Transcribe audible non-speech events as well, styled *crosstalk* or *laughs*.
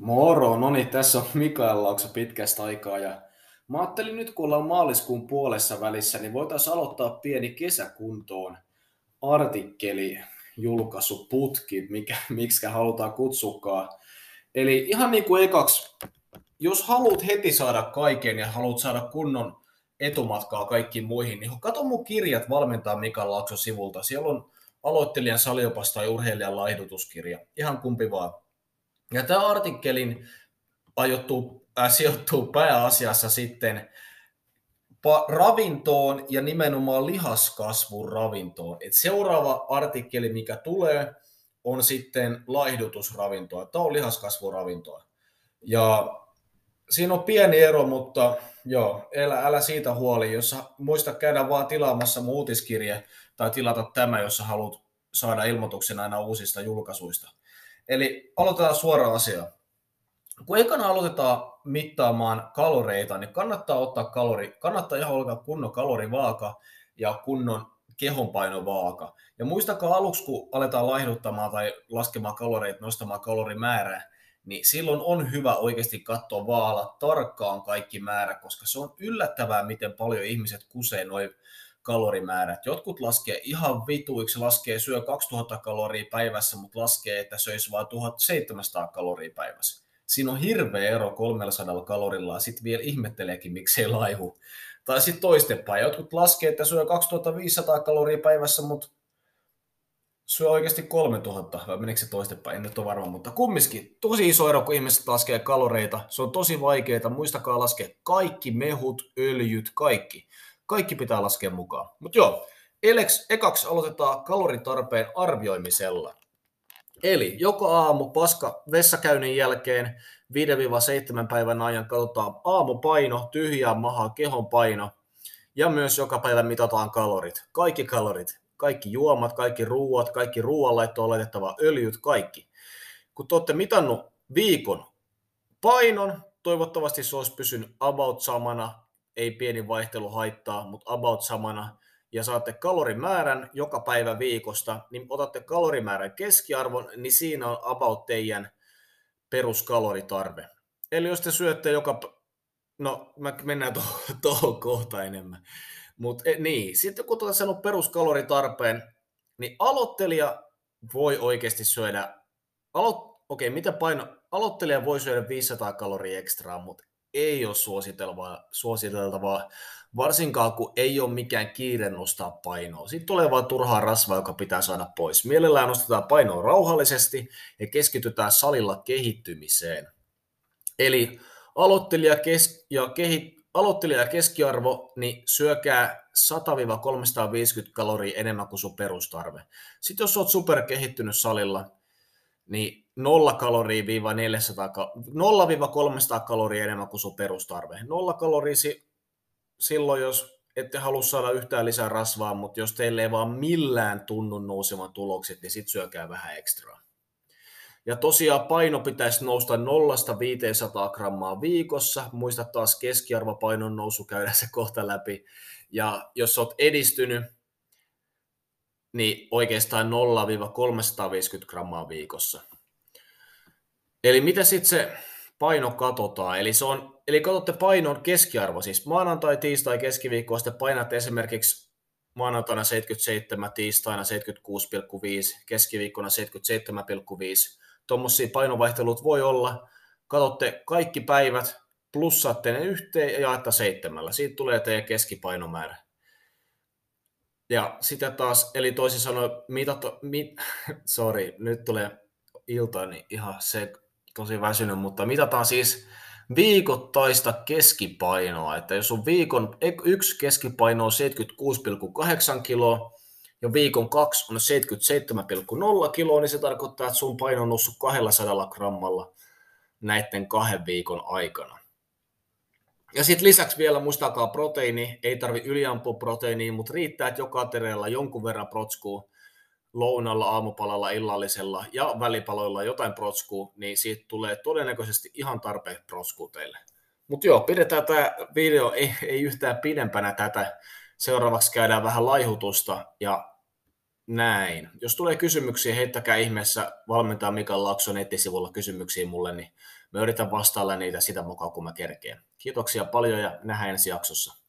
Moro, no niin, tässä on Mikael Lauksa pitkästä aikaa ja mä ajattelin nyt kun ollaan maaliskuun puolessa välissä, niin voitaisiin aloittaa pieni kesäkuntoon artikkeli, julkaisu, putki, mikä, miksi halutaan kutsukaan. Eli ihan niin kuin ekaksi, jos haluat heti saada kaiken ja haluat saada kunnon etumatkaa kaikkiin muihin, niin kato mun kirjat valmentaa Mikael Laakso sivulta. Siellä on aloittelijan saliopas tai urheilijan laihdutuskirja, ihan kumpi vaan ja tämä artikkelin ajoittuu, äh, sijoittuu pääasiassa sitten pa- ravintoon ja nimenomaan lihaskasvun ravintoon. Et seuraava artikkeli, mikä tulee, on sitten laihdutusravintoa. Tämä on lihaskasvuravintoa. Ja siinä on pieni ero, mutta joo, älä, älä siitä huoli. Jos muista käydä vaan tilaamassa mun uutiskirje tai tilata tämä, jos haluat saada ilmoituksen aina uusista julkaisuista. Eli aloitetaan suoraan asiaan. Kun ekana aloitetaan mittaamaan kaloreita, niin kannattaa ottaa kalori, kannattaa ihan olla kunnon kalorivaaka ja kunnon kehonpainovaaka. Ja muistakaa aluksi, kun aletaan laihduttamaan tai laskemaan kaloreita, nostamaan kalorimäärää, niin silloin on hyvä oikeasti katsoa vaala tarkkaan kaikki määrä, koska se on yllättävää, miten paljon ihmiset kusee noin kalorimäärät. Jotkut laskee ihan vituiksi, laskee syö 2000 kaloria päivässä, mutta laskee, että söisi vain 1700 kaloria päivässä. Siinä on hirveä ero 300 kalorilla, ja sitten vielä ihmetteleekin, miksei laihu. Tai sitten toistepäin. Jotkut laskee, että syö 2500 kaloria päivässä, mutta syö oikeasti 3000, vai menikö se toistepäin, en nyt ole varma, mutta kumminkin tosi iso ero, kun ihmiset laskee kaloreita. Se on tosi vaikeaa, muistakaa laskea kaikki mehut, öljyt, kaikki. Kaikki pitää laskea mukaan. Mutta joo, eleksi, ekaksi aloitetaan kaloritarpeen arvioimisella. Eli joka aamu paska vessakäynnin jälkeen 5-7 päivän ajan katsotaan aamupaino, tyhjää mahaa, kehon paino ja myös joka päivä mitataan kalorit. Kaikki kalorit, kaikki juomat, kaikki ruuat, kaikki ruoanlaittoon laitettava öljyt, kaikki. Kun te olette mitannut viikon painon, toivottavasti se olisi pysynyt about samana ei pieni vaihtelu haittaa, mutta about samana, ja saatte kalorimäärän joka päivä viikosta, niin otatte kalorimäärän keskiarvon, niin siinä on about teidän peruskaloritarve. Eli jos te syötte joka... No, mä mennään tuohon *laughs* to- kohta enemmän. Mutta e, niin, sitten kun otat sanonut peruskaloritarpeen, niin aloittelija voi oikeasti syödä... Alo... Okei, okay, mitä paino... Aloittelija voi syödä 500 kaloria ekstraa, mutta ei ole suositeltavaa, suositeltavaa, varsinkaan kun ei ole mikään kiire nostaa painoa. Sitten tulee vain turhaa rasvaa, joka pitää saada pois. Mielellään nostetaan painoa rauhallisesti ja keskitytään salilla kehittymiseen. Eli aloittelija, kes- ja kehi- aloittelija keskiarvo, niin syökää 100-350 kaloria enemmän kuin sun perustarve. Sitten jos olet superkehittynyt salilla, niin 0 kaloria 400, 0-300 kaloria enemmän kuin sun perustarve. 0 kaloria silloin, jos ette halua saada yhtään lisää rasvaa, mutta jos teille ei vaan millään tunnu nousevan tulokset, niin sitten syökää vähän ekstraa. Ja tosiaan paino pitäisi nousta 0-500 grammaa viikossa. Muista taas keskiarvopainon nousu, käydä se kohta läpi. Ja jos olet edistynyt, niin oikeastaan 0-350 grammaa viikossa. Eli mitä sitten se paino katsotaan? Eli, se on, eli katsotte painon keskiarvo, siis maanantai, tiistai, keskiviikko, sitten painat esimerkiksi maanantaina 77, tiistaina 76,5, keskiviikkona 77,5. Tuommoisia painovaihtelut voi olla. Katsotte kaikki päivät, plussaatte ne yhteen ja jaetta seitsemällä. Siitä tulee teidän keskipainomäärä. Ja sitä taas, eli toisin sanoen, mitat, mit, *laughs* sorry, nyt tulee ilta, niin ihan se tosi väsynyt, mutta mitataan siis viikoittaista keskipainoa, että jos on viikon yksi keskipaino on 76,8 kiloa ja viikon kaksi on 77,0 kiloa, niin se tarkoittaa, että sun paino on noussut 200 grammalla näiden kahden viikon aikana. Ja sitten lisäksi vielä muistakaa proteiini, ei tarvi yliampua proteiiniä, mutta riittää, että joka aterialla jonkun verran protskuu lounalla, aamupalalla, illallisella ja välipaloilla jotain protskuu, niin siitä tulee todennäköisesti ihan tarpeeksi protskuu teille. Mutta joo, pidetään tämä video ei, ei yhtään pidempänä tätä. Seuraavaksi käydään vähän laihutusta ja näin. Jos tulee kysymyksiä, heittäkää ihmeessä valmentaa Mikael Lakson nettisivulla kysymyksiä mulle, niin mä yritän vastailla niitä sitä mukaan, kun mä kerkeen. Kiitoksia paljon ja nähdään ensi jaksossa.